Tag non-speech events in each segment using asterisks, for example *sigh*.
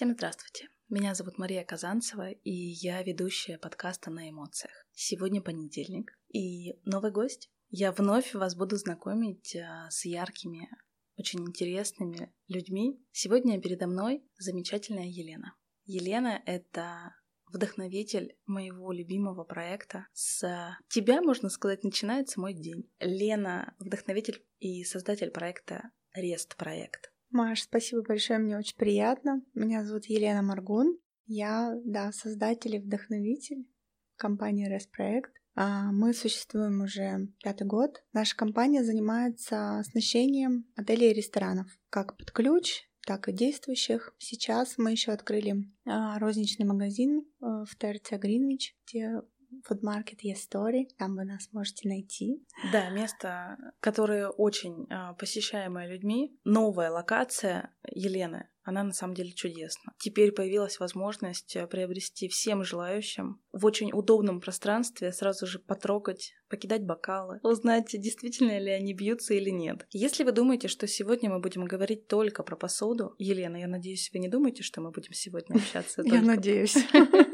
Всем здравствуйте. Меня зовут Мария Казанцева, и я ведущая подкаста «На эмоциях». Сегодня понедельник, и новый гость. Я вновь вас буду знакомить а, с яркими, очень интересными людьми. Сегодня передо мной замечательная Елена. Елена — это вдохновитель моего любимого проекта. С тебя, можно сказать, начинается мой день. Лена — вдохновитель и создатель проекта Рест проект. Маш, спасибо большое, мне очень приятно. Меня зовут Елена Маргун. Я, да, создатель и вдохновитель компании Rest Проект. А, мы существуем уже пятый год. Наша компания занимается оснащением отелей и ресторанов, как под ключ, так и действующих. Сейчас мы еще открыли а, розничный магазин э, в ТРЦ Гринвич, где фудмаркет Story, там вы нас можете найти. Да, место, которое очень э, посещаемое людьми. Новая локация Елены она на самом деле чудесна. Теперь появилась возможность э, приобрести всем желающим в очень удобном пространстве сразу же потрогать, покидать бокалы, узнать, действительно ли они бьются или нет. Если вы думаете, что сегодня мы будем говорить только про посуду, Елена, я надеюсь, вы не думаете, что мы будем сегодня общаться Я надеюсь.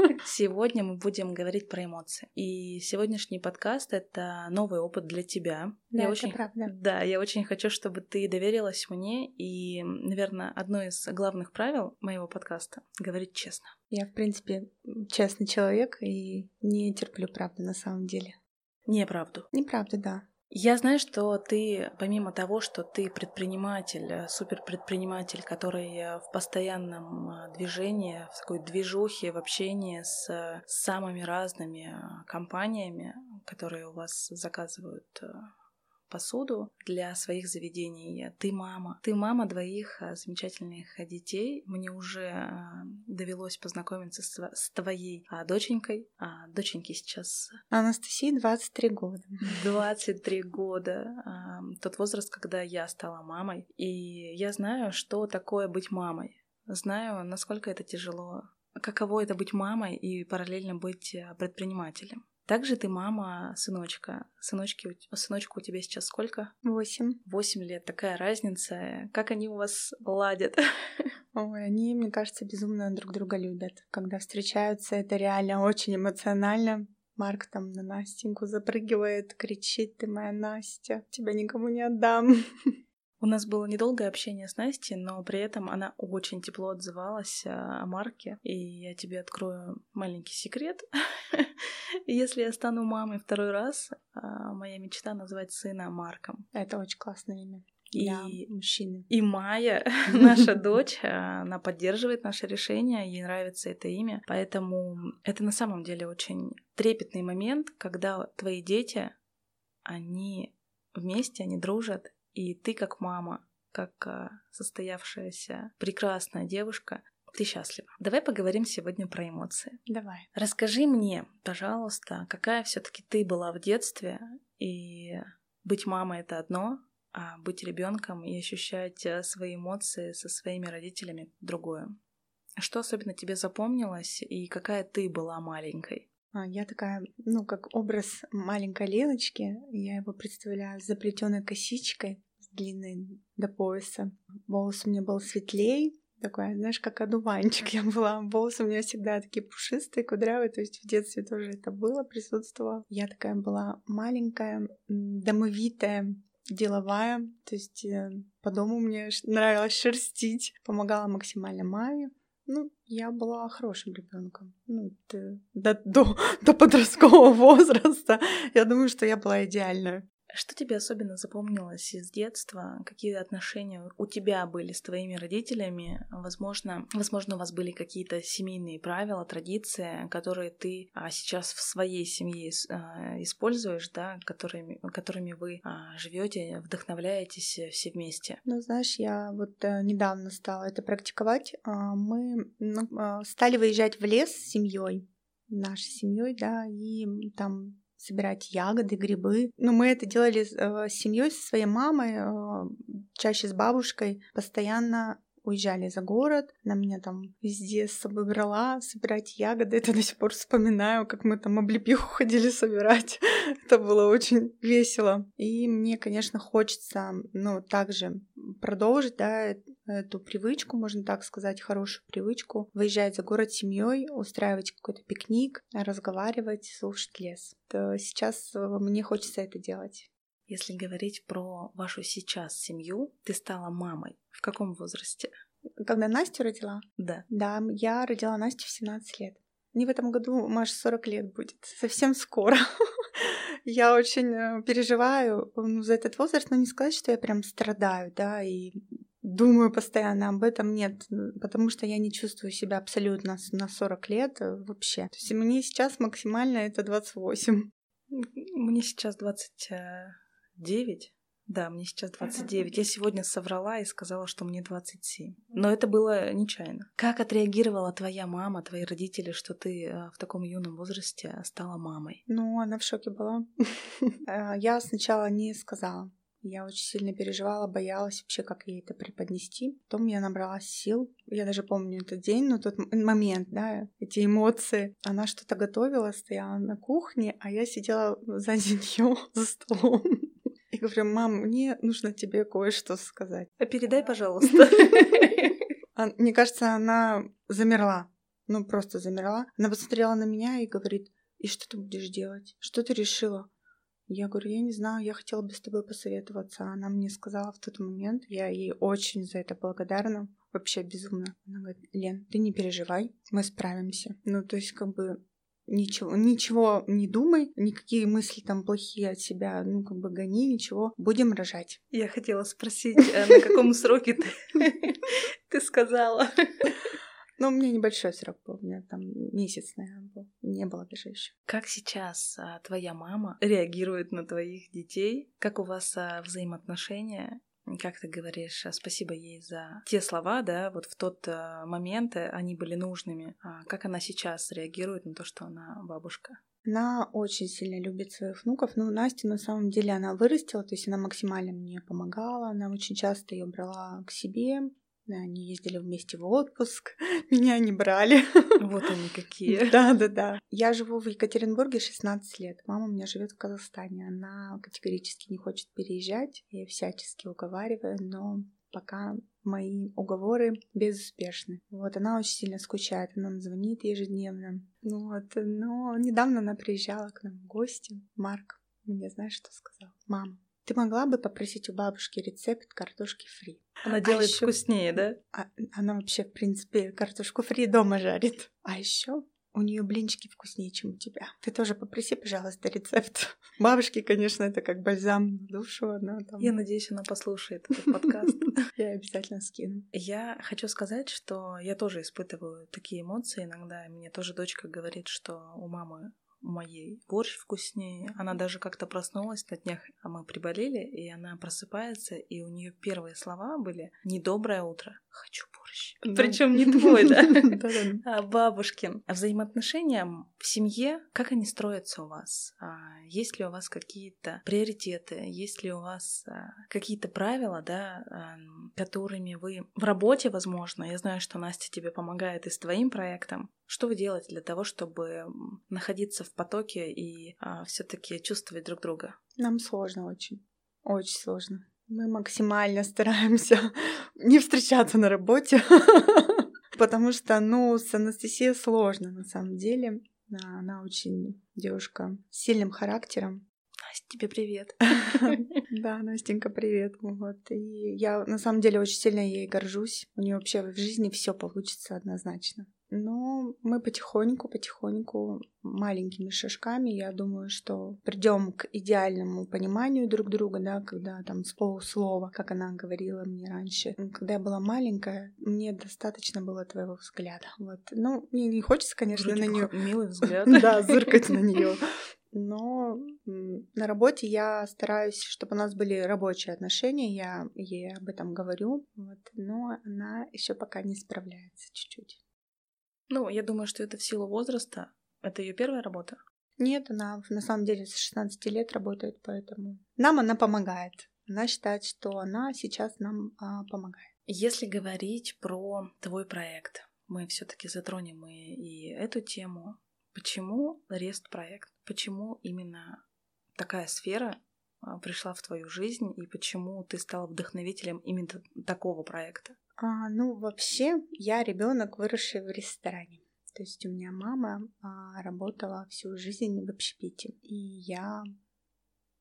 *laughs* Сегодня мы будем говорить про эмоции. И сегодняшний подкаст — это новый опыт для тебя. Да, я это очень... правда. Да, я очень хочу, чтобы ты доверилась мне. И, наверное, одно из главных правил моего подкаста — говорить честно. Я, в принципе, честный человек и не терплю правду на самом деле. Неправду. Неправду, да. Я знаю, что ты, помимо того, что ты предприниматель, э, суперпредприниматель, который э, в постоянном э, движении, в такой движухе, в общении с самыми разными компаниями, которые у вас заказывают посуду для своих заведений. Ты мама. Ты мама двоих а, замечательных детей. Мне уже а, довелось познакомиться с, твоей а, доченькой. А, доченьке сейчас... Анастасии 23 года. *laughs* 23 года. А, тот возраст, когда я стала мамой. И я знаю, что такое быть мамой. Знаю, насколько это тяжело. Каково это быть мамой и параллельно быть предпринимателем. Также ты мама сыночка. Сыночки, сыночку у тебя сейчас сколько? Восемь. Восемь лет. Такая разница. Как они у вас ладят? *laughs* Ой, они, мне кажется, безумно друг друга любят. Когда встречаются, это реально очень эмоционально. Марк там на Настеньку запрыгивает, кричит, ты моя Настя, тебя никому не отдам. *laughs* У нас было недолгое общение с Настей, но при этом она очень тепло отзывалась а, о Марке. И я тебе открою маленький секрет. *laughs* Если я стану мамой второй раз, а, моя мечта назвать сына Марком. Это очень классное имя. И мужчины. И Майя, *laughs* наша дочь, она поддерживает наше решение, ей нравится это имя. Поэтому это на самом деле очень трепетный момент, когда твои дети, они вместе, они дружат, и ты как мама, как а, состоявшаяся прекрасная девушка, ты счастлива. Давай поговорим сегодня про эмоции. Давай. Расскажи мне, пожалуйста, какая все-таки ты была в детстве, и быть мамой это одно, а быть ребенком и ощущать а, свои эмоции со своими родителями другое. Что особенно тебе запомнилось, и какая ты была маленькой? А, я такая, ну, как образ маленькой Леночки, я его представляю с заплетенной косичкой, длинный до пояса. Волос у меня был светлей, такой, знаешь, как одуванчик *laughs* я была. Волосы у меня всегда такие пушистые, кудрявые, то есть в детстве тоже это было, присутствовало. Я такая была маленькая, домовитая, деловая, то есть э, по дому мне нравилось шерстить, помогала максимально маме. Ну, я была хорошим ребенком. Ну, до, до, *laughs* до подросткового *laughs* возраста. Я думаю, что я была идеальная. Что тебе особенно запомнилось из детства? Какие отношения у тебя были с твоими родителями? Возможно, возможно, у вас были какие-то семейные правила, традиции, которые ты а, сейчас в своей семье а, используешь, да, которыми, которыми вы а, живете, вдохновляетесь все вместе. Ну, знаешь, я вот а, недавно стала это практиковать. Мы ну, стали выезжать в лес с семьей, нашей семьей, да, и там собирать ягоды, грибы. Но мы это делали э, с семьей, со своей мамой, э, чаще с бабушкой. Постоянно уезжали за город, она меня там везде с собой брала собирать ягоды. Это до сих пор вспоминаю, как мы там облепиху ходили собирать. *laughs* Это было очень весело. И мне, конечно, хочется, ну, также продолжить, да, эту привычку, можно так сказать, хорошую привычку, выезжать за город семьей, устраивать какой-то пикник, разговаривать, слушать лес. То сейчас э, мне хочется это делать. Если говорить про вашу сейчас семью, ты стала мамой. В каком возрасте? Когда Настю родила? Да. Да, я родила Настю в 17 лет. Не в этом году, Маш, 40 лет будет. Совсем скоро. *laughs* я очень э, переживаю за этот возраст, но не сказать, что я прям страдаю, да, и думаю постоянно об этом, нет, потому что я не чувствую себя абсолютно на 40 лет э, вообще. То есть мне сейчас максимально это 28. Мне сейчас 29. Да, мне сейчас 29. Я сегодня соврала и сказала, что мне 27. Но это было нечаянно. Как отреагировала твоя мама, твои родители, что ты э, в таком юном возрасте стала мамой? Ну, она в шоке была. Э, *laughs* я сначала не сказала. Я очень сильно переживала, боялась вообще, как ей это преподнести. Потом я набралась сил. Я даже помню этот день, но тот момент, да, эти эмоции. Она что-то готовила, стояла на кухне, а я сидела сзади *laughs* нее за столом. Говорю, мам, мне нужно тебе кое-что сказать. А передай, *laughs* пожалуйста. А, мне кажется, она замерла. Ну, просто замерла. Она посмотрела на меня и говорит, и что ты будешь делать? Что ты решила? Я говорю, я не знаю, я хотела бы с тобой посоветоваться. Она мне сказала в тот момент, я ей очень за это благодарна, вообще безумно. Она говорит, Лен, ты не переживай, мы справимся. Ну, то есть, как бы, ничего, ничего не думай, никакие мысли там плохие от себя, ну, как бы гони, ничего, будем рожать. Я хотела спросить, а на каком сроке *laughs* ты сказала? Ну, у меня небольшой срок был, у меня там месяц, наверное, был. Не было даже еще. Как сейчас а, твоя мама реагирует на твоих детей? Как у вас а, взаимоотношения? Как ты говоришь, а, спасибо ей за те слова, да, вот в тот а, момент э, они были нужными. А как она сейчас реагирует на то, что она бабушка? Она очень сильно любит своих внуков. Ну, Настя на самом деле она вырастила, то есть она максимально мне помогала. Она очень часто ее брала к себе. Они ездили вместе в отпуск, *laughs* меня не брали. Вот они какие. Да, да, да. Я живу в Екатеринбурге 16 лет. Мама у меня живет в Казахстане. Она категорически не хочет переезжать. Я всячески уговариваю, но пока мои уговоры безуспешны. Вот она очень сильно скучает, она нам звонит ежедневно. Ну вот, но недавно она приезжала к нам в гости. Марк мне знаешь, что сказал? Мама, ты могла бы попросить у бабушки рецепт картошки фри. Она а делает еще... вкуснее, да? А, она вообще, в принципе, картошку фри дома жарит. А еще у нее блинчики вкуснее, чем у тебя. Ты тоже попроси, пожалуйста, рецепт. *laughs* Бабушки, конечно, это как бальзам в душу. Она там... Я надеюсь, она послушает этот подкаст. *laughs* Я обязательно скину. Я хочу сказать, что я тоже испытываю такие эмоции иногда. Мне тоже дочка говорит, что у мамы моей борщ вкуснее. Она даже как-то проснулась на днях, а мы приболели, и она просыпается, и у нее первые слова были «Недоброе утро, хочу борщ». Ну... Причем не *laughs* твой, да? А бабушкин. А взаимоотношения в семье, как они строятся у вас? А есть ли у вас какие-то приоритеты? Есть ли у вас а, какие-то правила, да, которыми вы в работе, возможно, я знаю, что Настя тебе помогает и с твоим проектом, что вы делаете для того, чтобы находиться в потоке и а, все-таки чувствовать друг друга? Нам сложно очень. Очень сложно. Мы максимально стараемся *laughs* не встречаться на работе, *laughs* потому что, ну, с Анастасией сложно на самом деле. Она очень девушка с сильным характером. Настя, тебе привет. *laughs* Да, Настенька, привет. Вот. И я на самом деле очень сильно ей горжусь. У нее вообще в жизни все получится однозначно. Но мы потихоньку, потихоньку, маленькими шажками, я думаю, что придем к идеальному пониманию друг друга, да, когда там с полуслова, как она говорила мне раньше. Когда я была маленькая, мне достаточно было твоего взгляда. Вот. Ну, мне не хочется, конечно, Вроде на нее милый *laughs* взгляд. Да, зыркать на нее. *laughs* Но на работе я стараюсь, чтобы у нас были рабочие отношения, я ей об этом говорю, вот, но она еще пока не справляется чуть-чуть. Ну, я думаю, что это в силу возраста. Это ее первая работа? Нет, она на самом деле с 16 лет работает, поэтому нам она помогает. Она считает, что она сейчас нам а, помогает. Если говорить про твой проект, мы все-таки затронем и, и эту тему. Почему REST проект? Почему именно такая сфера а, пришла в твою жизнь и почему ты стала вдохновителем именно такого проекта? А, ну, вообще, я ребенок, выросший в ресторане. То есть у меня мама а, работала всю жизнь в общепите, и я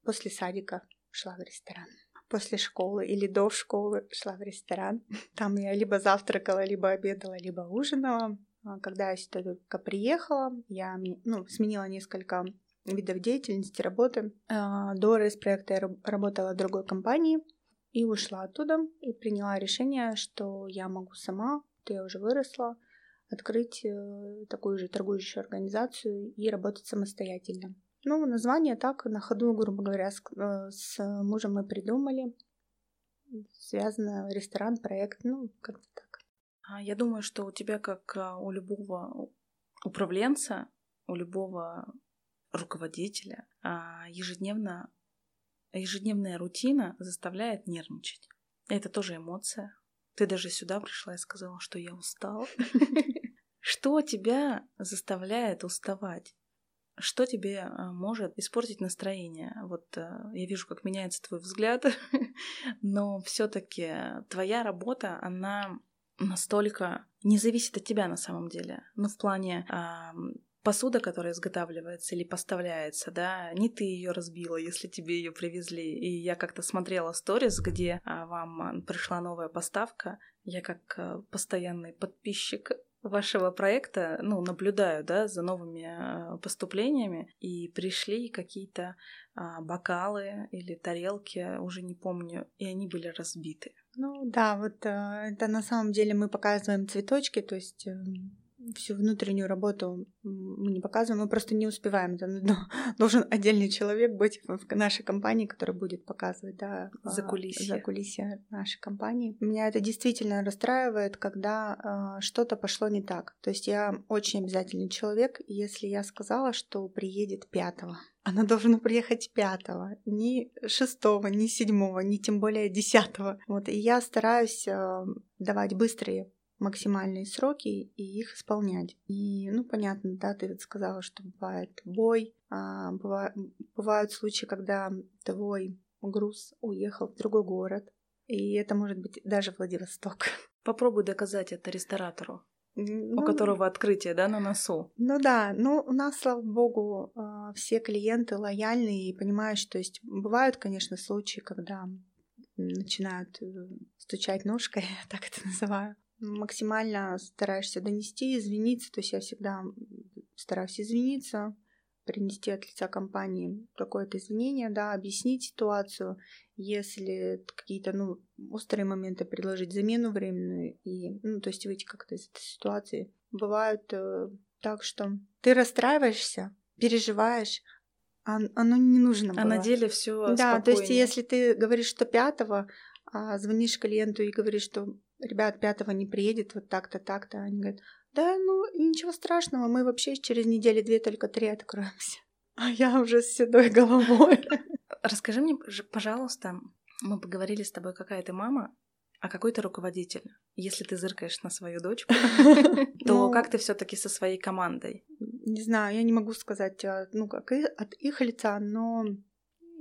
после садика шла в ресторан. После школы или до школы шла в ресторан. *laughs* Там я либо завтракала, либо обедала, либо ужинала. А, когда я сюда только приехала, я ну, сменила несколько видов деятельности, работы. А, до рейс-проекта я работала в другой компании и ушла оттуда и приняла решение, что я могу сама, то я уже выросла, открыть э, такую же торгующую организацию и работать самостоятельно. Ну, название так, на ходу, грубо говоря, с, э, с мужем мы придумали. Связано ресторан, проект, ну, как-то так. А, я думаю, что у тебя, как а, у любого управленца, у любого руководителя, а, ежедневно, ежедневная рутина заставляет нервничать. Это тоже эмоция. Ты даже сюда пришла и сказала, что я устала. *laughs* Что тебя заставляет уставать? Что тебе а, может испортить настроение? Вот а, я вижу, как меняется твой взгляд, *laughs* но все-таки твоя работа, она настолько не зависит от тебя на самом деле. Ну, в плане а, посуда, которая изготавливается или поставляется, да, не ты ее разбила, если тебе ее привезли. И я как-то смотрела сторис, где а, вам пришла новая поставка. Я как а, постоянный подписчик вашего проекта, ну, наблюдаю, да, за новыми а, поступлениями, и пришли какие-то а, бокалы или тарелки, уже не помню, и они были разбиты. Ну да, вот а, это на самом деле мы показываем цветочки, то есть эм, всю внутреннюю работу мы не показываем, мы просто не успеваем. Это *laughs* должен отдельный человек быть в нашей компании, который будет показывать да, за кулисье. за кулисье нашей компании. Меня это действительно расстраивает, когда э, что-то пошло не так. То есть я очень обязательный человек, если я сказала, что приедет пятого, *laughs* она должна приехать пятого, не шестого, не седьмого, не тем более десятого. Вот, и я стараюсь э, давать быстрые максимальные сроки и их исполнять. И, ну, понятно, да, ты сказала, что бывает бой, а, бывают, бывают случаи, когда твой груз уехал в другой город, и это может быть даже Владивосток. *laughs* Попробуй доказать это ресторатору. Ну, у которого открытие, да, на носу. Ну да, ну у нас, слава богу, а, все клиенты лояльные и понимают, что есть бывают, конечно, случаи, когда начинают э, стучать ножкой, *laughs* так это называю максимально стараешься донести, извиниться. То есть я всегда стараюсь извиниться, принести от лица компании какое-то извинение, да, объяснить ситуацию, если какие-то, ну, острые моменты предложить замену временную и, ну, то есть выйти как-то из этой ситуации. Бывает э, так, что ты расстраиваешься, переживаешь, а оно не нужно было. А на деле все Да, то есть если ты говоришь, что пятого, а звонишь клиенту и говоришь, что ребят, пятого не приедет, вот так-то, так-то. Они говорят, да, ну, ничего страшного, мы вообще через недели две только три откроемся. *laughs* А я уже с седой головой. *laughs* Расскажи мне, пожалуйста, мы поговорили с тобой, какая ты мама, а какой ты руководитель. Если ты зыркаешь на свою дочку, *laughs* то ну, как ты все-таки со своей командой? Не знаю, я не могу сказать, а, ну, как от их лица, но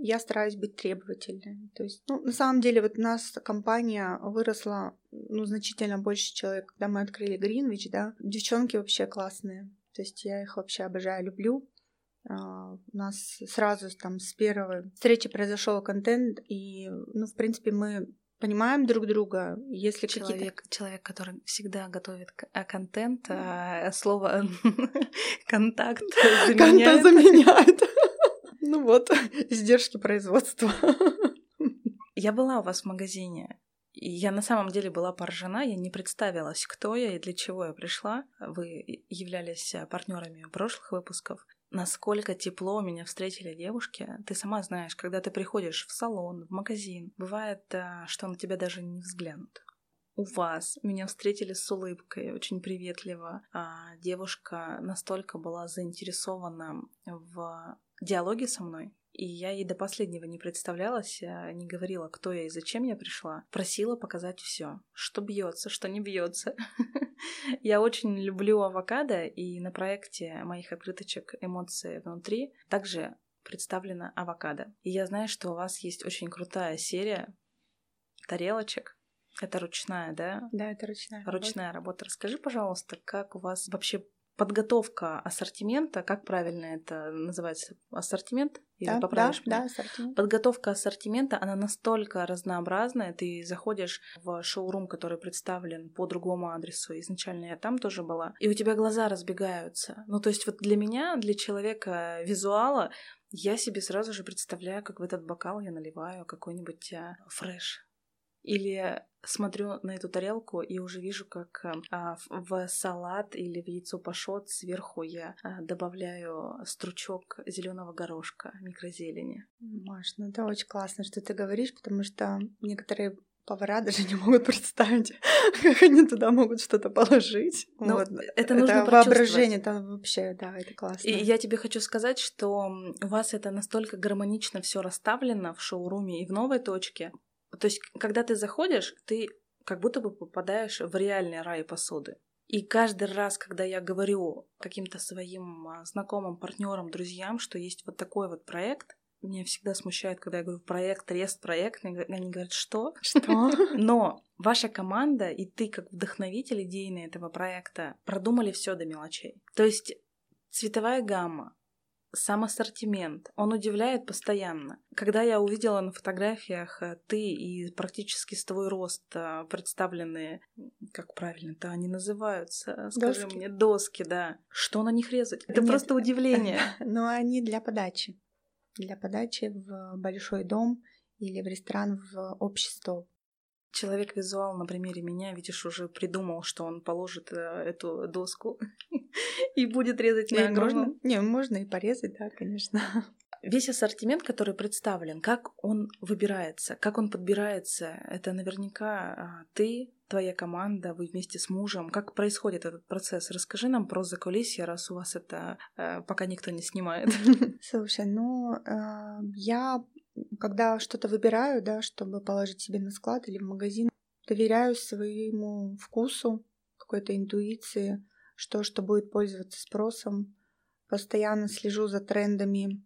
я стараюсь быть требовательной. То есть, ну, на самом деле, вот у нас компания выросла, ну, значительно больше человек, когда мы открыли Гринвич, да. Девчонки вообще классные. То есть я их вообще обожаю, люблю. Uh, у нас сразу там с первой встречи произошел контент, и, ну, в принципе, мы понимаем друг друга. Если человек, человек, который всегда готовит а, контент, а слово *laughs* контакт заменяет. Контакт заменяет. Ну вот, *laughs* издержки производства. *laughs* Я была у вас в магазине. И я на самом деле была поражена, я не представилась, кто я и для чего я пришла. Вы являлись партнерами прошлых выпусков. Насколько тепло меня встретили девушки. Ты сама знаешь, когда ты приходишь в салон, в магазин, бывает, э, что на тебя даже не взглянут у вас. Меня встретили с улыбкой, очень приветливо. А девушка настолько была заинтересована в диалоге со мной, и я ей до последнего не представлялась, а не говорила, кто я и зачем я пришла. Просила показать все, что бьется, что не бьется. *laughs* Я очень люблю авокадо, и на проекте моих открыточек «Эмоции внутри» также представлена авокадо. И я знаю, что у вас есть очень крутая серия тарелочек Это ручная, да? Да, это ручная. Ручная работа. работа. Расскажи, пожалуйста, как у вас вообще подготовка ассортимента, как правильно это называется, ассортимент? Или да, поправишь да, да, ассортимент. Подготовка ассортимента, она настолько разнообразная, ты заходишь в шоурум, который представлен по другому адресу, изначально я там тоже была, и у тебя глаза разбегаются. Ну, то есть вот для меня, для человека визуала, я себе сразу же представляю, как в этот бокал я наливаю какой-нибудь а, фреш или смотрю на эту тарелку и уже вижу, как а, в салат или в яйцо пашот сверху я а, добавляю стручок зеленого горошка, микрозелени. Маш, ну это очень классно, что ты говоришь, потому что некоторые повара *laughs* даже не могут представить, *laughs* как они туда могут что-то положить. Ну, вот. Это нужно это воображение, там вообще, да, это классно. И я тебе хочу сказать, что у вас это настолько гармонично все расставлено в шоуруме и в новой точке, то есть, когда ты заходишь, ты как будто бы попадаешь в реальный рай посуды. И каждый раз, когда я говорю каким-то своим а, знакомым, партнерам, друзьям, что есть вот такой вот проект, меня всегда смущает, когда я говорю проект, рест, проект, они говорят, что? Что? *laughs* Но ваша команда и ты как вдохновитель идейный этого проекта продумали все до мелочей. То есть цветовая гамма, сам ассортимент, он удивляет постоянно. Когда я увидела на фотографиях э, ты и практически с твой рост э, представленные, как правильно-то они называются, скажи доски. мне, доски, да. Что на них резать? Это Нет. просто удивление. *laughs* Но они для подачи. Для подачи в большой дом или в ресторан в общий стол человек-визуал на примере меня, видишь, уже придумал, что он положит э, эту доску *laughs* и будет резать на огромном... Не, можно и порезать, да, конечно. *laughs* Весь ассортимент, который представлен, как он выбирается, как он подбирается, это наверняка а, ты, твоя команда, вы вместе с мужем. Как происходит этот процесс? Расскажи нам про закулисье, раз у вас это э, пока никто не снимает. *laughs* Слушай, ну, э, я когда что-то выбираю, да, чтобы положить себе на склад или в магазин, доверяю своему вкусу, какой-то интуиции, что, что будет пользоваться спросом. Постоянно слежу за трендами,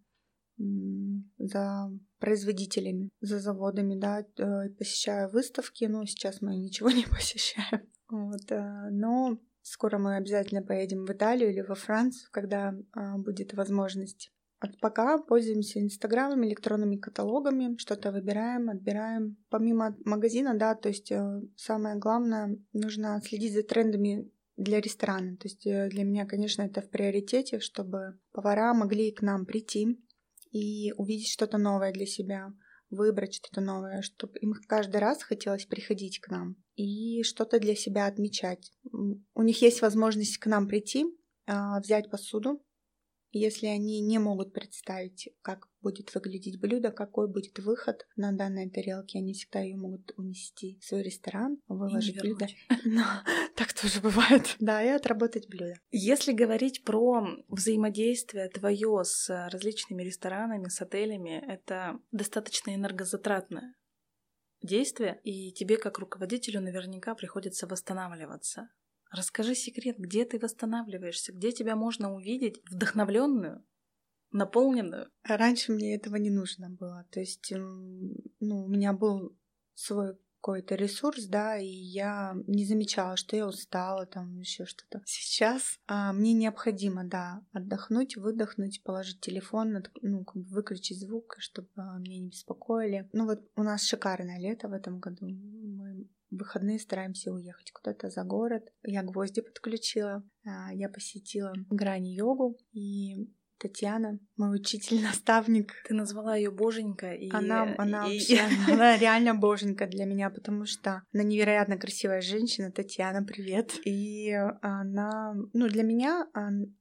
за производителями, за заводами, да, э, посещаю выставки, но сейчас мы ничего не *laughs* посещаем. Вот, э, но скоро мы обязательно поедем в Италию или во Францию, когда а, будет возможность. От пока пользуемся Инстаграмом, электронными каталогами, что-то выбираем, отбираем. Помимо магазина, да, то есть э, самое главное, нужно следить за трендами для ресторана. То есть э, для меня, конечно, это в приоритете, чтобы повара могли к нам прийти и увидеть что-то новое для себя, выбрать что-то новое, чтобы им каждый раз хотелось приходить к нам и что-то для себя отмечать. У них есть возможность к нам прийти, а, взять посуду, если они не могут представить, как будет выглядеть блюдо, какой будет выход на данной тарелке, они всегда ее могут унести в свой ресторан, выложить блюдо. Но *laughs* так тоже бывает. Да, и отработать блюдо. Если говорить про взаимодействие твое с различными ресторанами, с отелями, это достаточно энергозатратное действие, и тебе как руководителю наверняка приходится восстанавливаться. Расскажи секрет, где ты восстанавливаешься, где тебя можно увидеть вдохновленную, наполненную. Раньше мне этого не нужно было. То есть, ну, у меня был свой какой-то ресурс, да, и я не замечала, что я устала, там еще что-то. Сейчас а, мне необходимо, да, отдохнуть, выдохнуть, положить телефон, ну, как бы выключить звук, чтобы а, меня не беспокоили. Ну вот у нас шикарное лето в этом году. В выходные стараемся уехать куда-то за город. Я гвозди подключила, а, я посетила грани-йогу, и Татьяна, мой учитель, *laughs* наставник. Ты назвала ее боженька. И... Она, она, и... Вообще, *laughs* она реально боженька для меня, потому что она невероятно красивая женщина. Татьяна, привет. И она, ну, для меня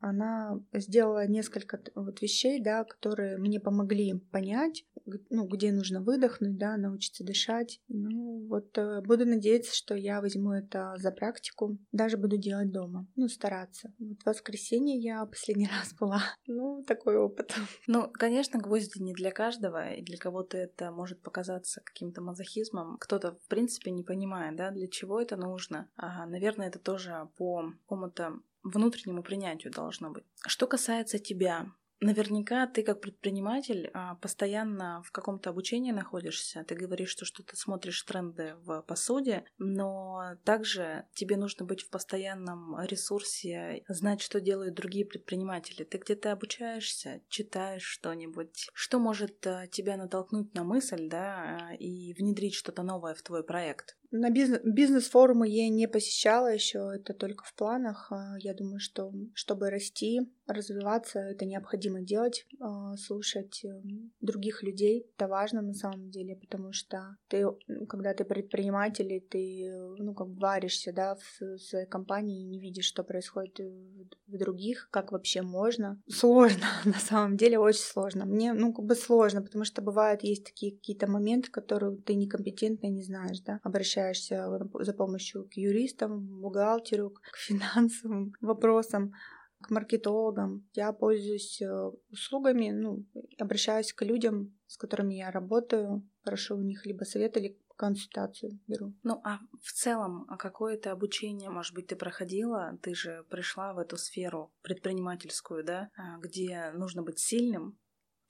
она сделала несколько вот вещей, да, которые мне помогли понять, ну, где нужно выдохнуть, да, научиться дышать. Ну, вот э, буду надеяться, что я возьму это за практику, даже буду делать дома, ну, стараться. Вот в воскресенье я *laughs* последний раз была, ну, такой опыт. *laughs* Ну, конечно, гвозди не для каждого, и для кого-то это может показаться каким-то мазохизмом. Кто-то, в принципе, не понимает, да, для чего это нужно. А, наверное, это тоже по какому-то внутреннему принятию должно быть. Что касается тебя, Наверняка ты как предприниматель а, постоянно в каком-то обучении находишься. Ты говоришь, что, что ты смотришь тренды в посуде, но также тебе нужно быть в постоянном ресурсе, знать, что делают другие предприниматели. Ты где-то обучаешься, читаешь что-нибудь. Что может а, тебя натолкнуть на мысль, да, и внедрить что-то новое в твой проект? На бизнес, бизнес-форумы я не посещала еще, это только в планах. А, я думаю, что чтобы расти, развиваться, это необходимо делать, а, слушать э, других людей. Это важно на самом деле, потому что ты, когда ты предприниматель, ты ну, как бы варишься да, в своей компании и не видишь, что происходит в других, как вообще можно. Сложно, *laughs* на самом деле, очень сложно. Мне, ну, как бы сложно, потому что бывают, есть такие какие-то моменты, которые ты некомпетентно не знаешь, да, обращаешься обращаешься за помощью к юристам, бухгалтеру, к *laughs* финансовым вопросам, к маркетологам. Я пользуюсь э, услугами, ну, обращаюсь к людям, с которыми я работаю, прошу у них либо совет, или консультацию беру. Ну, а в целом, а какое-то обучение, может быть, ты проходила? Ты же пришла в эту сферу предпринимательскую, да, а, где нужно быть сильным,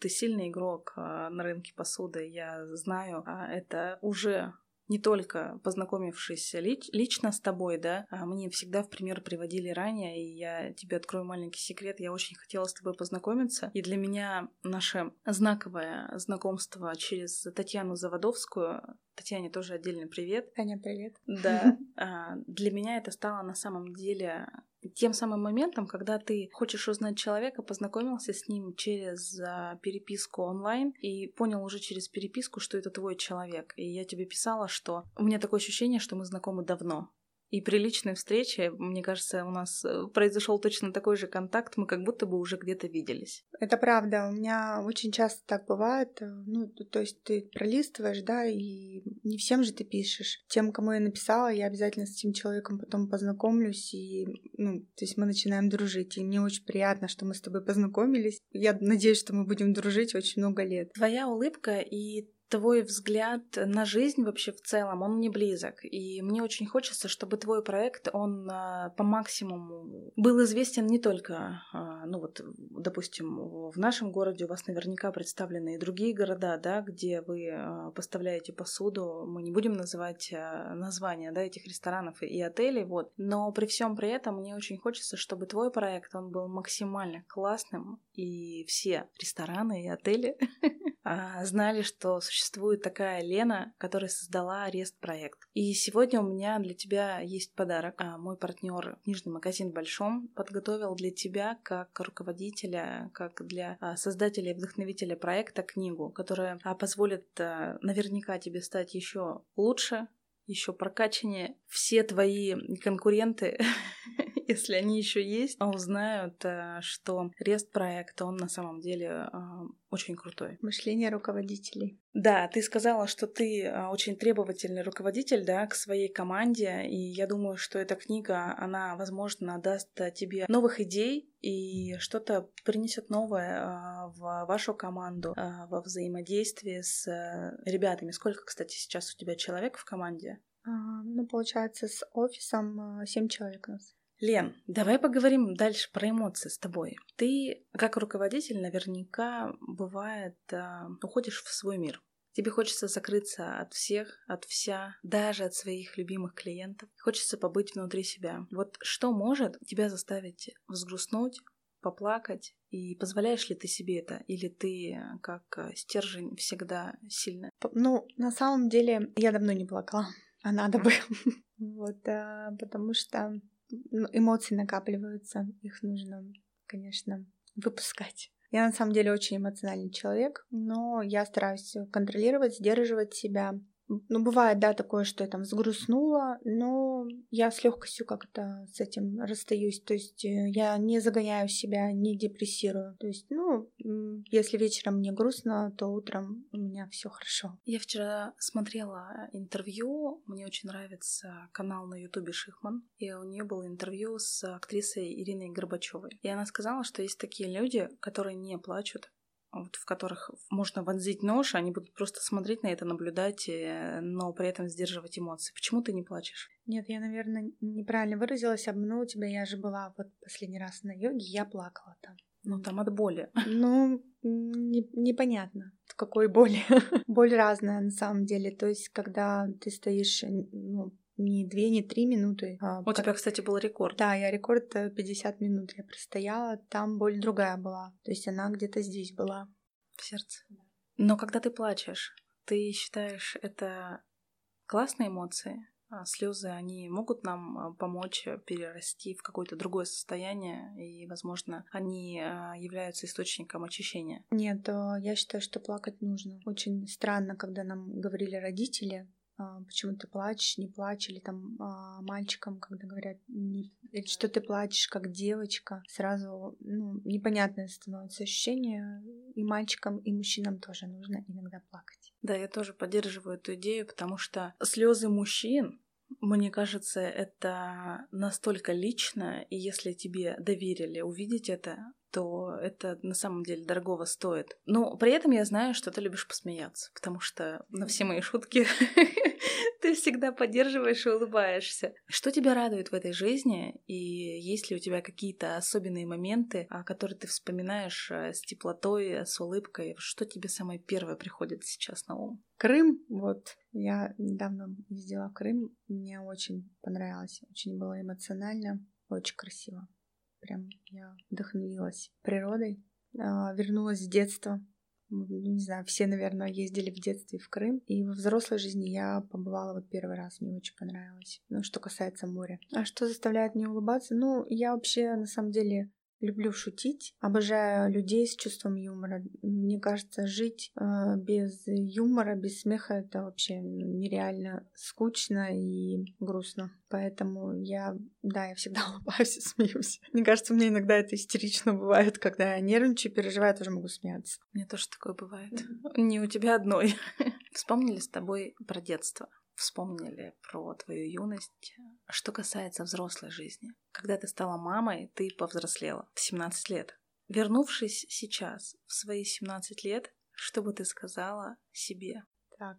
ты сильный игрок а, на рынке посуды, я знаю, это уже не только познакомившись лич, лично с тобой, да, а мне всегда в пример приводили ранее, и я тебе открою маленький секрет, я очень хотела с тобой познакомиться, и для меня наше знаковое знакомство через Татьяну Заводовскую, Татьяне тоже отдельный привет. Таня, привет. Да, *laughs* а, для меня это стало на самом деле тем самым моментом, когда ты хочешь узнать человека, познакомился с ним через а, переписку онлайн и понял уже через переписку, что это твой человек. И я тебе писала, что у меня такое ощущение, что мы знакомы давно. И при личной встрече, мне кажется, у нас э, произошел точно такой же контакт, мы как будто бы уже где-то виделись. Это правда, у меня очень часто так бывает. Э, ну, то есть ты пролистываешь, да, и не всем же ты пишешь. Тем, кому я написала, я обязательно с этим человеком потом познакомлюсь, и, ну, то есть мы начинаем дружить. И мне очень приятно, что мы с тобой познакомились. Я надеюсь, что мы будем дружить очень много лет. Твоя улыбка и твой взгляд на жизнь вообще в целом, он мне близок. И мне очень хочется, чтобы твой проект, он а, по максимуму был известен не только, а, ну вот, допустим, в нашем городе у вас наверняка представлены и другие города, да, где вы а, поставляете посуду. Мы не будем называть названия, да, этих ресторанов и отелей, вот. Но при всем при этом мне очень хочется, чтобы твой проект, он был максимально классным, и все рестораны и отели *laughs* знали, что существует такая Лена, которая создала Арест-проект. И сегодня у меня для тебя есть подарок. А, мой партнер Нижний магазин Большом подготовил для тебя, как руководителя, как для а, создателя и вдохновителя проекта, книгу, которая а, позволит наверняка тебе стать еще лучше, еще прокачаннее. Все твои конкуренты *laughs* если они еще есть, а узнают, э, что Рест проект, он на самом деле э, очень крутой. Мышление руководителей. Да, ты сказала, что ты э, очень требовательный руководитель, да, к своей команде, и я думаю, что эта книга, она, возможно, даст тебе новых идей и что-то принесет новое в вашу команду, во взаимодействии с ребятами. Сколько, кстати, сейчас у тебя человек в команде? А, ну, получается, с офисом семь человек у нас. Лен, давай поговорим дальше про эмоции с тобой. Ты, как руководитель, наверняка бывает, э, уходишь в свой мир. Тебе хочется закрыться от всех, от вся, даже от своих любимых клиентов. Хочется побыть внутри себя. Вот что может тебя заставить взгрустнуть, поплакать, и позволяешь ли ты себе это? Или ты как стержень всегда сильная? Ну, на самом деле, я давно не плакала, а надо бы. *laughs* Вот, а, потому что эмоции накапливаются, их нужно, конечно, выпускать. Я на самом деле очень эмоциональный человек, но я стараюсь контролировать, сдерживать себя, ну, бывает, да, такое, что я там взгрустнула, но я с легкостью как-то с этим расстаюсь. То есть э, я не загоняю себя, не депрессирую. То есть, ну, если вечером мне грустно, то утром у меня все хорошо. Я вчера смотрела интервью, мне очень нравится канал на Ютубе Шихман, и у нее было интервью с актрисой Ириной Горбачевой. И она сказала, что есть такие люди, которые не плачут, вот, в которых можно вонзить нож, они будут просто смотреть на это, наблюдать, э, но при этом сдерживать эмоции. Почему ты не плачешь? Нет, я, наверное, неправильно выразилась, обманула тебя. Я же была вот последний раз на йоге, я плакала там. Ну, там от боли. Ну, не, непонятно, в какой боли. *laughs* Боль разная на самом деле. То есть, когда ты стоишь ну, не две, не три минуты. А У как... тебя, кстати, был рекорд. Да, я рекорд 50 э, минут я простояла. Там боль другая была. То есть она где-то здесь была. В сердце. Но когда ты плачешь, ты считаешь это классные эмоции? А слезы, они могут нам а, помочь перерасти в какое-то другое состояние, и, возможно, они а, являются источником очищения. Нет, я считаю, что плакать нужно. Очень странно, когда нам говорили родители, почему ты плачешь, не плачь, или там а, мальчикам, когда говорят, не, что ты плачешь как девочка, сразу ну, непонятное становится ощущение, и мальчикам, и мужчинам тоже нужно иногда плакать. Да, я тоже поддерживаю эту идею, потому что слезы мужчин мне кажется, это настолько лично, и если тебе доверили увидеть это, то это на самом деле дорогого стоит. Но при этом я знаю, что ты любишь посмеяться, потому что на все мои шутки *laughs* ты всегда поддерживаешь и улыбаешься. Что тебя радует в этой жизни? И есть ли у тебя какие-то особенные моменты, которые ты вспоминаешь э, с теплотой, с улыбкой? Что тебе самое первое приходит сейчас на ум? Крым, вот, я недавно ездила в Крым, мне очень понравилось, очень было эмоционально, очень красиво. Прям я вдохновилась природой, а, вернулась в детство, не знаю, все, наверное, ездили в детстве в Крым. И во взрослой жизни я побывала вот первый раз, мне очень понравилось. Ну, что касается моря. А что заставляет меня улыбаться? Ну, я вообще, на самом деле, Люблю шутить, обожаю людей с чувством юмора. Мне кажется, жить э, без юмора, без смеха это вообще нереально скучно и грустно. Поэтому я, да, я всегда *laughs* улыбаюсь и смеюсь. Мне кажется, мне иногда это истерично бывает, когда я нервничаю, переживаю, тоже могу смеяться. Мне тоже такое бывает. Не у тебя одной. *laughs* Вспомнили с тобой про детство вспомнили про твою юность. Что касается взрослой жизни. Когда ты стала мамой, ты повзрослела в 17 лет. Вернувшись сейчас, в свои 17 лет, что бы ты сказала себе? Так.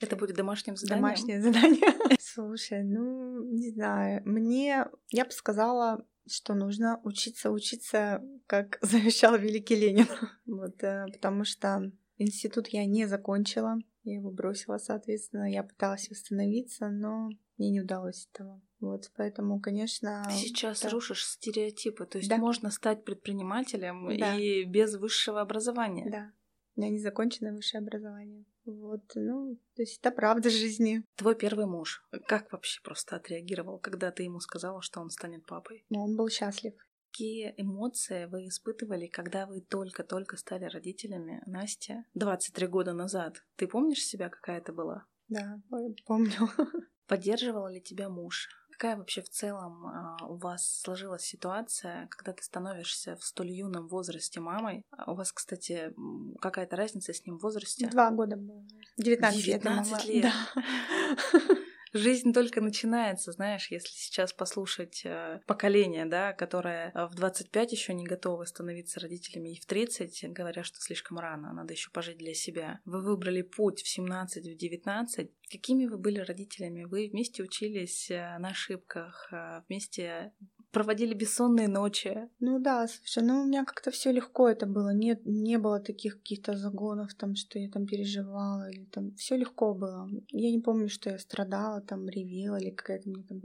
Это будет домашним заданием? Домашнее задание. *laughs* Слушай, ну, не знаю. Мне, я бы сказала, что нужно учиться, учиться, как *laughs* завещал великий Ленин. *laughs* Вот, э, потому что институт я не закончила. Я его бросила, соответственно. Я пыталась восстановиться, но мне не удалось этого. Вот, поэтому, конечно... Ты сейчас да. рушишь стереотипы. То есть да. можно стать предпринимателем да. и без высшего образования. Да. У меня незаконченное высшее образование. Вот, ну, то есть это правда жизни. Твой первый муж, как вообще просто отреагировал, когда ты ему сказала, что он станет папой? Ну, он был счастлив. Какие эмоции вы испытывали, когда вы только-только стали родителями, Настя, 23 года назад? Ты помнишь себя, какая это была? Да, помню. *laughs* Поддерживал ли тебя муж? Какая вообще в целом а, у вас сложилась ситуация, когда ты становишься в столь юном возрасте мамой? А у вас, кстати, какая-то разница с ним в возрасте? Два года было. 19, 19 лет. лет. Да. *laughs* жизнь только начинается, знаешь, если сейчас послушать э, поколение, да, которое э, в 25 еще не готово становиться родителями, и в 30 говорят, что слишком рано, надо еще пожить для себя. Вы выбрали путь в 17, в 19. Какими вы были родителями? Вы вместе учились э, на ошибках, вместе проводили бессонные ночи. Ну да, слушай, ну у меня как-то все легко это было. Нет, не было таких каких-то загонов, там, что я там переживала, или там все легко было. Я не помню, что я страдала, там, ревела, или какая-то мне там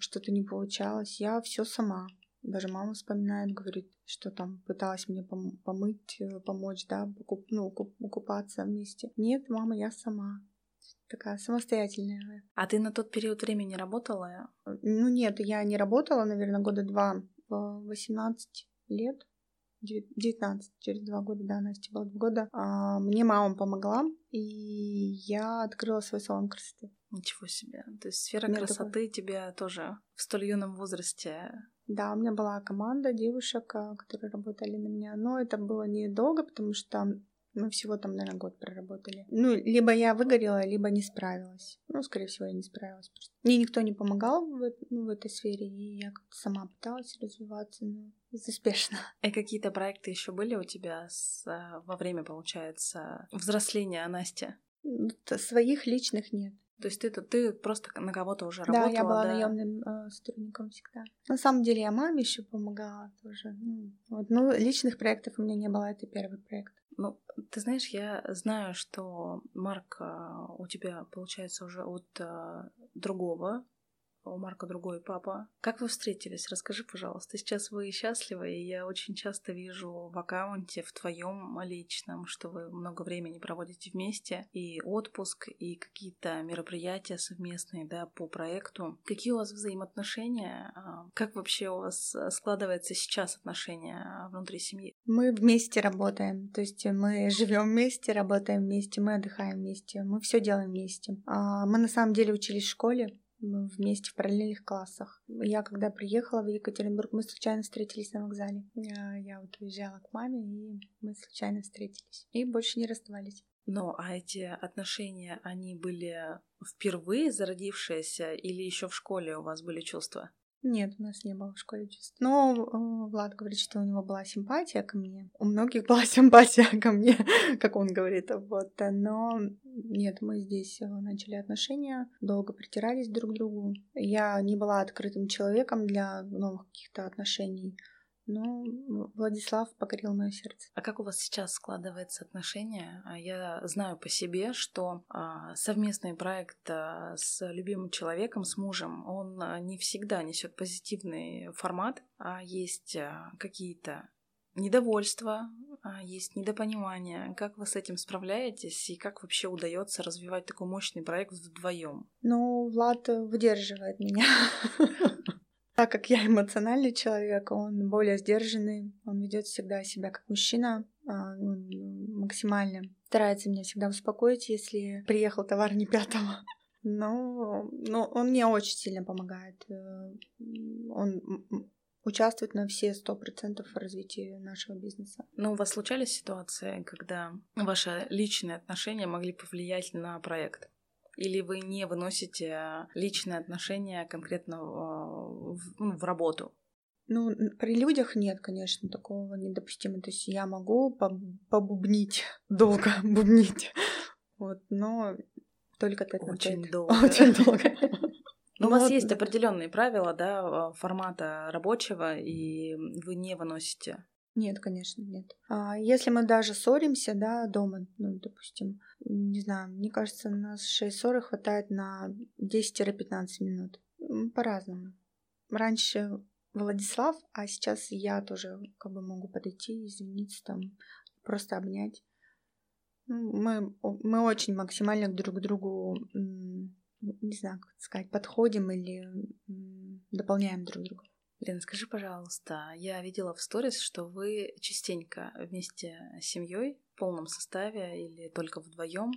что-то не получалось. Я все сама. Даже мама вспоминает, говорит, что там пыталась мне пом- помыть, э, помочь, да, покуп, ну, купаться вместе. Нет, мама, я сама такая самостоятельная. А ты на тот период времени работала? Ну нет, я не работала, наверное, года два, 18 лет. 19, через два года, да, Настя была два года. А, мне мама помогла, и я открыла свой салон красоты. Ничего себе. То есть сфера Мне красоты такой... тебя тоже в столь юном возрасте да, у меня была команда девушек, а, которые работали на меня, но это было недолго, потому что мы всего там, наверное, год проработали. Ну, либо я выгорела, либо не справилась. Ну, скорее всего, я не справилась. Просто. Мне никто не помогал в, ну, в этой сфере, и я как-то сама пыталась развиваться, но безуспешно. И *laughs* какие-то проекты еще были у тебя с, а, во время, получается, взросления Насти? Своих личных нет. То есть ты, ты просто на кого-то уже работала? Да, я была да? наемным э, сотрудником всегда. На самом деле я маме еще помогала тоже. Ну, вот. ну, личных проектов у меня не было, это первый проект. Ну, ты знаешь, я знаю, что Марк а, у тебя получается уже от а, другого у Марка другой папа. Как вы встретились? Расскажи, пожалуйста. Сейчас вы счастливы, и я очень часто вижу в аккаунте, в твоем личном, что вы много времени проводите вместе, и отпуск, и какие-то мероприятия совместные, да, по проекту. Какие у вас взаимоотношения? А, как вообще у вас складывается сейчас отношения внутри семьи? Мы вместе работаем, то есть мы живем вместе, работаем вместе, мы отдыхаем вместе, мы все делаем вместе. А, мы на самом деле учились в школе, вместе в параллельных классах. Я когда приехала в Екатеринбург, мы случайно встретились на вокзале. Я, я вот уезжала к маме, и мы случайно встретились. И больше не расставались. Но а эти отношения, они были впервые зародившиеся или еще в школе у вас были чувства? Нет, у нас не было в школе чувств. Но э, Влад говорит, что у него была симпатия ко мне. У многих была *laughs* симпатия ко мне, как он говорит. Вот. Но нет, мы здесь э, начали отношения, долго притирались друг к другу. Я не была открытым человеком для новых каких-то отношений. Ну, Владислав покорил мое сердце. А как у вас сейчас складывается отношения? А Я знаю по себе, что а, совместный проект а, с любимым человеком, с мужем, он не всегда несет позитивный формат, а есть какие-то недовольства, есть недопонимание. Как вы с этим справляетесь и как вообще удается развивать такой мощный проект вдвоем? Ну, Влад выдерживает меня. *laughs* Так как я *laughs* эмоциональный человек, он более сдержанный, он ведет всегда себя как мужчина, а, максимально старается меня всегда успокоить, если приехал товар не пятого. *laughs* Но, но он мне очень сильно помогает. Э, он участвует на все сто процентов в развитии нашего бизнеса. Но у вас случались ситуации, когда ваши личные отношения могли повлиять на проект? Или вы не выносите личные отношения конкретно в, ну, в работу? Ну, при людях нет, конечно, такого недопустимо. То есть я могу побубнить, *laughs* долго *laughs* бубнить, вот, но только так Очень долго. Очень *laughs* долго. Но у вас есть определенные правила, да, формата рабочего, и вы не выносите нет, конечно, нет. А если мы даже ссоримся, да, дома, ну, допустим, не знаю, мне кажется, у нас 6 ссоры хватает на 10-15 минут. По-разному. Раньше Владислав, а сейчас я тоже как бы могу подойти, извиниться там, просто обнять. Ну, мы, мы очень максимально друг к другу, не знаю, как сказать, подходим или дополняем друг друга. Лена, скажи, пожалуйста, я видела в сторис, что вы частенько вместе с семьей в полном составе или только вдвоем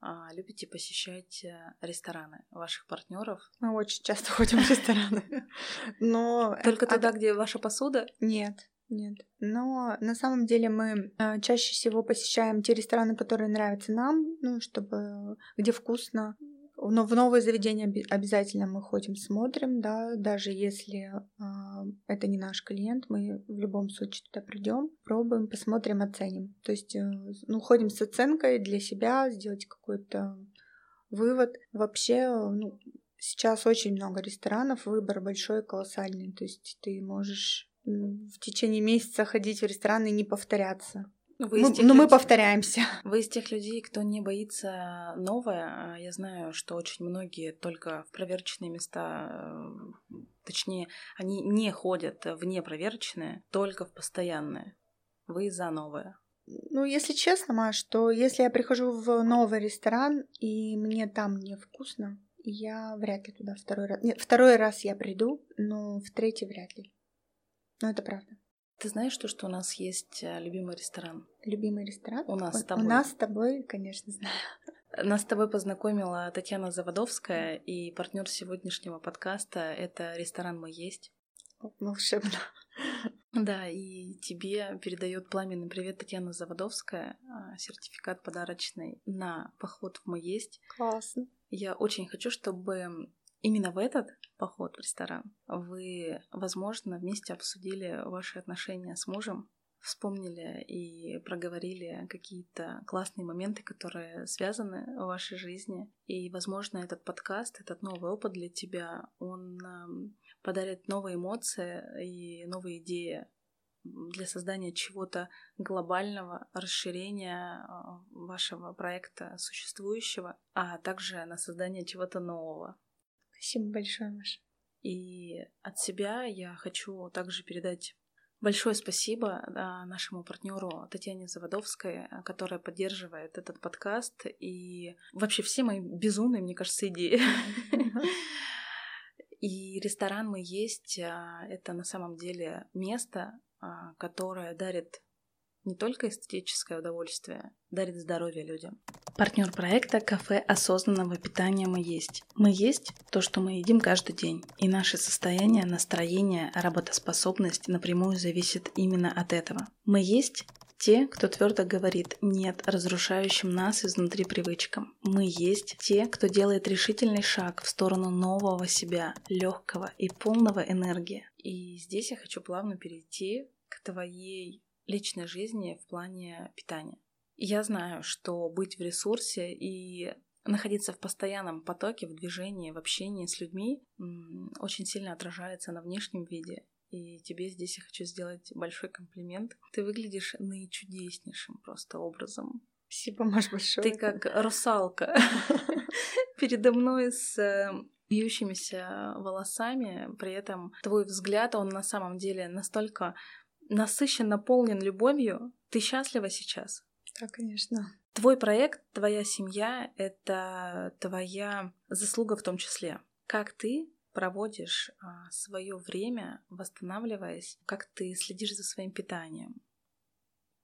а, любите посещать э, рестораны ваших партнеров. Мы очень часто ходим в рестораны. *laughs* Но только туда, где ваша посуда? Нет, нет. Но на самом деле мы а, чаще всего посещаем те рестораны, которые нравятся нам, ну, чтобы где вкусно, но в новые заведения обязательно мы ходим, смотрим, да, даже если э, это не наш клиент, мы в любом случае туда придем, пробуем, посмотрим, оценим. То есть, э, ну, ходим с оценкой для себя, сделать какой-то вывод. Вообще, ну, сейчас очень много ресторанов, выбор большой, колоссальный. То есть ты можешь в течение месяца ходить в рестораны и не повторяться. Вы мы, но людей, мы повторяемся. Вы из тех людей, кто не боится новое. А я знаю, что очень многие только в проверочные места, э, точнее, они не ходят в непроверочные, только в постоянные. Вы за новое. Ну, если честно, Маш, то если я прихожу в новый ресторан и мне там невкусно, я вряд ли туда второй раз... Нет, второй раз я приду, но в третий вряд ли. Но это правда. Ты знаешь, то, что у нас есть э, любимый ресторан? Любимый ресторан? У нас с тобой. У нас с тобой, конечно, знаю. *laughs* Нас с тобой познакомила Татьяна Заводовская, и партнер сегодняшнего подкаста — это ресторан «Мы есть». Волшебно. *laughs* Да, и тебе передает пламенный привет Татьяна Заводовская, а, сертификат подарочный на поход в «Мы есть». Классно. Я очень хочу, чтобы именно в этот поход в ресторан вы, возможно, вместе обсудили ваши отношения с мужем, вспомнили и проговорили какие-то классные моменты, которые связаны в вашей жизни. И, возможно, этот подкаст, этот новый опыт для тебя, он эм, подарит новые эмоции и новые идеи для создания чего-то глобального, расширения э, вашего проекта существующего, а также на создание чего-то нового. Спасибо большое, Маша. И от себя я хочу также передать Большое спасибо нашему партнеру Татьяне Заводовской, а, которая поддерживает этот подкаст и вообще все мои безумные, мне кажется, идеи. И ресторан «Мы есть» а, — это на самом деле место, которое дарит не только эстетическое удовольствие, дарит здоровье людям. Партнер проекта «Кафе осознанного питания мы есть». Мы есть то, что мы едим каждый день, и наше состояние, настроение, работоспособность напрямую зависит именно от этого. Мы есть те, кто твердо говорит «нет» разрушающим нас изнутри привычкам. Мы есть те, кто делает решительный шаг в сторону нового себя, легкого и полного энергии. И здесь я хочу плавно перейти к твоей личной жизни в плане питания. Я знаю, что быть в ресурсе и находиться в постоянном потоке, в движении, в общении с людьми очень сильно отражается на внешнем виде. И тебе здесь я хочу сделать большой комплимент. Ты выглядишь наичудеснейшим просто образом. Спасибо, Маш, большое. Ты как русалка *laughs* передо мной с э, бьющимися волосами, при этом твой взгляд, он на самом деле настолько насыщен, наполнен любовью. Ты счастлива сейчас? Да, конечно. Твой проект, твоя семья — это твоя заслуга в том числе. Как ты проводишь а, свое время, восстанавливаясь, как ты следишь за своим питанием,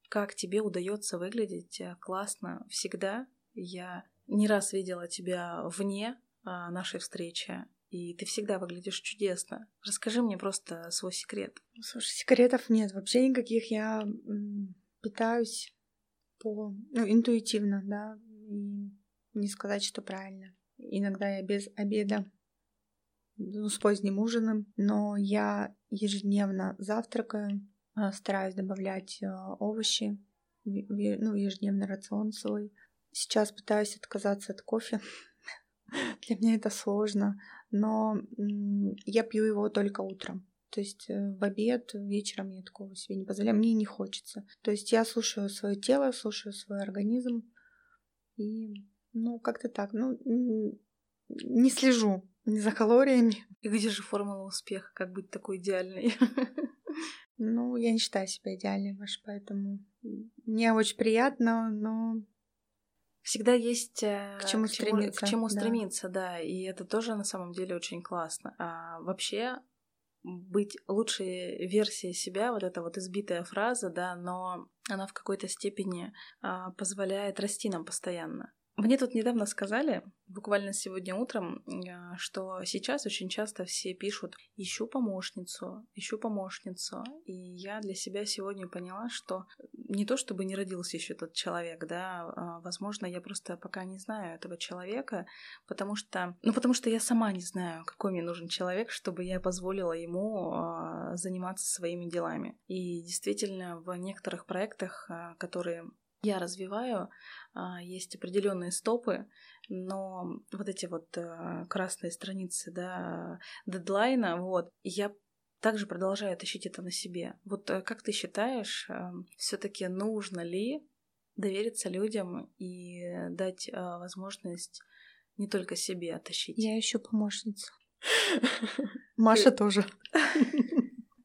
как тебе удается выглядеть э, классно всегда. Я не раз видела тебя вне а, нашей встречи, и ты всегда выглядишь чудесно. Расскажи мне просто свой секрет. Слушай, секретов нет вообще никаких. Я питаюсь по, ну, интуитивно, да, и не сказать, что правильно. Иногда я без обеда, ну, с поздним ужином, но я ежедневно завтракаю, стараюсь добавлять а, овощи, ну, ежедневный рацион свой. Сейчас пытаюсь отказаться от кофе. *laughs* Для меня это сложно, но я пью его только утром. То есть э, в обед, вечером я такого себе не позволяю. Мне не хочется. То есть я слушаю свое тело, слушаю свой организм. И, ну, как-то так. Ну, не слежу ни за калориями. И где же формула успеха? Как быть такой идеальной? *laughs* Ну, я не считаю себя идеальной, Маш, поэтому мне очень приятно, но всегда есть э, к чему, к чему стремиться, к чему да. стремиться, да, и это тоже на самом деле очень классно. А вообще быть лучшей версией себя, вот эта вот избитая фраза, да, но она в какой-то степени а, позволяет расти нам постоянно. Мне тут недавно сказали, буквально сегодня утром, э, что сейчас очень часто все пишут «ищу помощницу, ищу помощницу». И я для себя сегодня поняла, что не то чтобы не родился еще этот человек, да, а, возможно, я просто пока не знаю этого человека, потому что, ну, потому что я сама не знаю, какой мне нужен человек, чтобы я позволила ему а, заниматься своими делами. И действительно, в некоторых проектах, а, которые я развиваю, а, есть определенные стопы, но вот эти вот э, красные страницы, да, дедлайна, вот, я также продолжаю тащить это на себе. Вот э, как ты считаешь, эм, все-таки нужно ли довериться людям и дать э, возможность не только себе тащить? Я ищу помощницу. *laughs* Маша тоже. *laughs*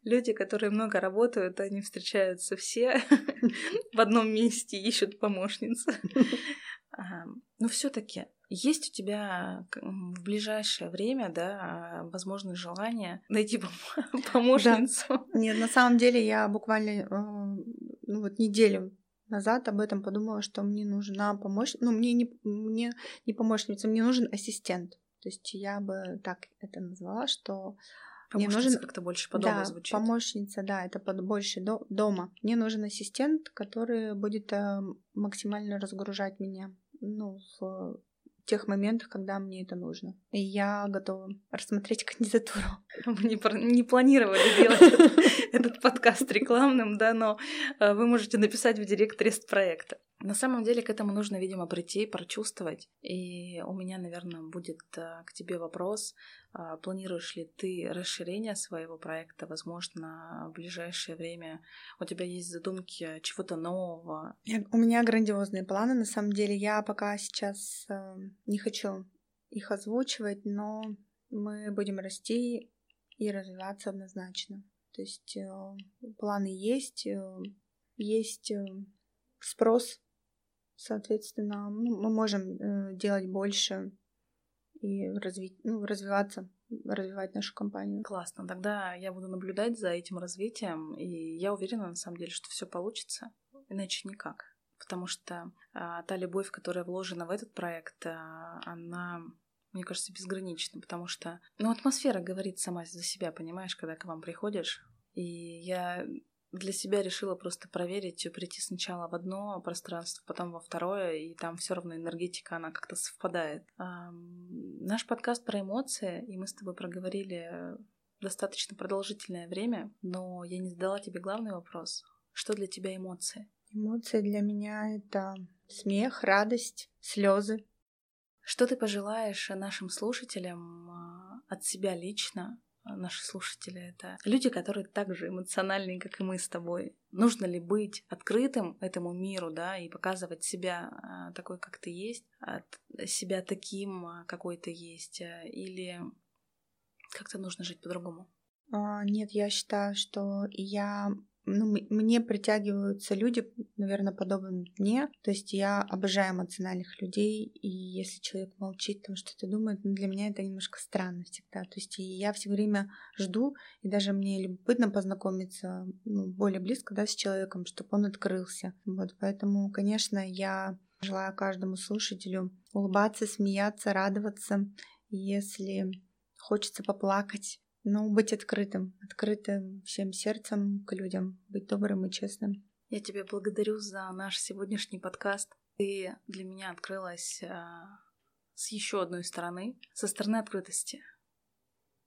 Люди, которые много работают, они встречаются все *laughs* в одном месте, ищут помощницу. *laughs* Но все-таки есть у тебя в ближайшее время, да, возможное желание найти *laughs* помощницу? Да. Нет, на самом деле я буквально э, ну, вот неделю назад об этом подумала, что мне нужна помощница. Ну, мне не, мне не помощница, мне нужен ассистент. То есть я бы так это назвала, что мне нужен как-то больше по дому да, звучит. Помощница, да, это под больше до, дома. Мне нужен ассистент, который будет э, максимально разгружать меня, ну, в тех моментах, когда мне это нужно. И я готова рассмотреть *laughs* кандидатуру. Мы не, не планировали делать *laughs* этот подкаст рекламным, да, но э, вы можете написать в директ проекта. На самом деле к этому нужно, видимо, прийти, прочувствовать. И у меня, наверное, будет э, к тебе вопрос. А, планируешь ли ты расширение своего проекта, возможно, в ближайшее время? У тебя есть задумки чего-то нового? У меня грандиозные планы. На самом деле я пока сейчас э, не хочу их озвучивать, но мы будем расти и развиваться однозначно. То есть э, планы есть, есть спрос Соответственно, ну, мы можем э, делать больше и развить, ну, развиваться, развивать нашу компанию. Классно. Тогда я буду наблюдать за этим развитием, и я уверена на самом деле, что все получится. Иначе никак. Потому что а, та любовь, которая вложена в этот проект, а, она мне кажется, безгранична, потому что, ну, атмосфера говорит сама за себя, понимаешь, когда к вам приходишь. И я для себя решила просто проверить, прийти сначала в одно пространство, потом во второе, и там все равно энергетика, она как-то совпадает. Наш подкаст про эмоции, и мы с тобой проговорили достаточно продолжительное время, но я не задала тебе главный вопрос. Что для тебя эмоции? Эмоции для меня это смех, радость, слезы. Что ты пожелаешь нашим слушателям а, от себя лично наши слушатели, это люди, которые так же эмоциональные, как и мы с тобой. Нужно ли быть открытым этому миру, да, и показывать себя а, такой, как ты есть, себя таким, а, какой ты есть, или как-то нужно жить по-другому? Нет, я считаю, что я ну, мне притягиваются люди, наверное, подобные мне. То есть я обожаю эмоциональных людей, и если человек молчит, там что-то думает, ну, для меня это немножко странно всегда. То есть я все время жду, и даже мне любопытно познакомиться ну, более близко да, с человеком, чтобы он открылся. Вот, поэтому, конечно, я желаю каждому слушателю улыбаться, смеяться, радоваться. Если хочется поплакать, ну, быть открытым, открытым всем сердцем к людям, быть добрым и честным. Я тебя благодарю за наш сегодняшний подкаст. Ты для меня открылась а, с еще одной стороны, со стороны открытости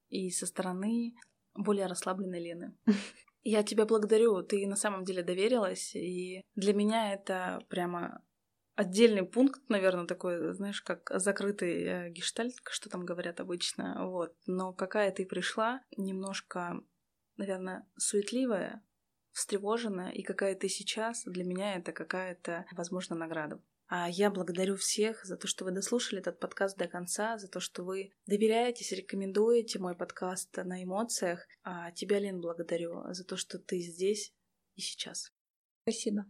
и со стороны более расслабленной Лены. *laughs* Я тебя благодарю, ты на самом деле доверилась, и для меня это прямо отдельный пункт, наверное, такой, знаешь, как закрытый э, гештальт, что там говорят обычно, вот. Но какая ты пришла, немножко, наверное, суетливая, встревоженная, и какая ты сейчас, для меня это какая-то, возможно, награда. А я благодарю всех за то, что вы дослушали этот подкаст до конца, за то, что вы доверяетесь, рекомендуете мой подкаст на эмоциях. А тебя, Лен, благодарю за то, что ты здесь и сейчас. Спасибо.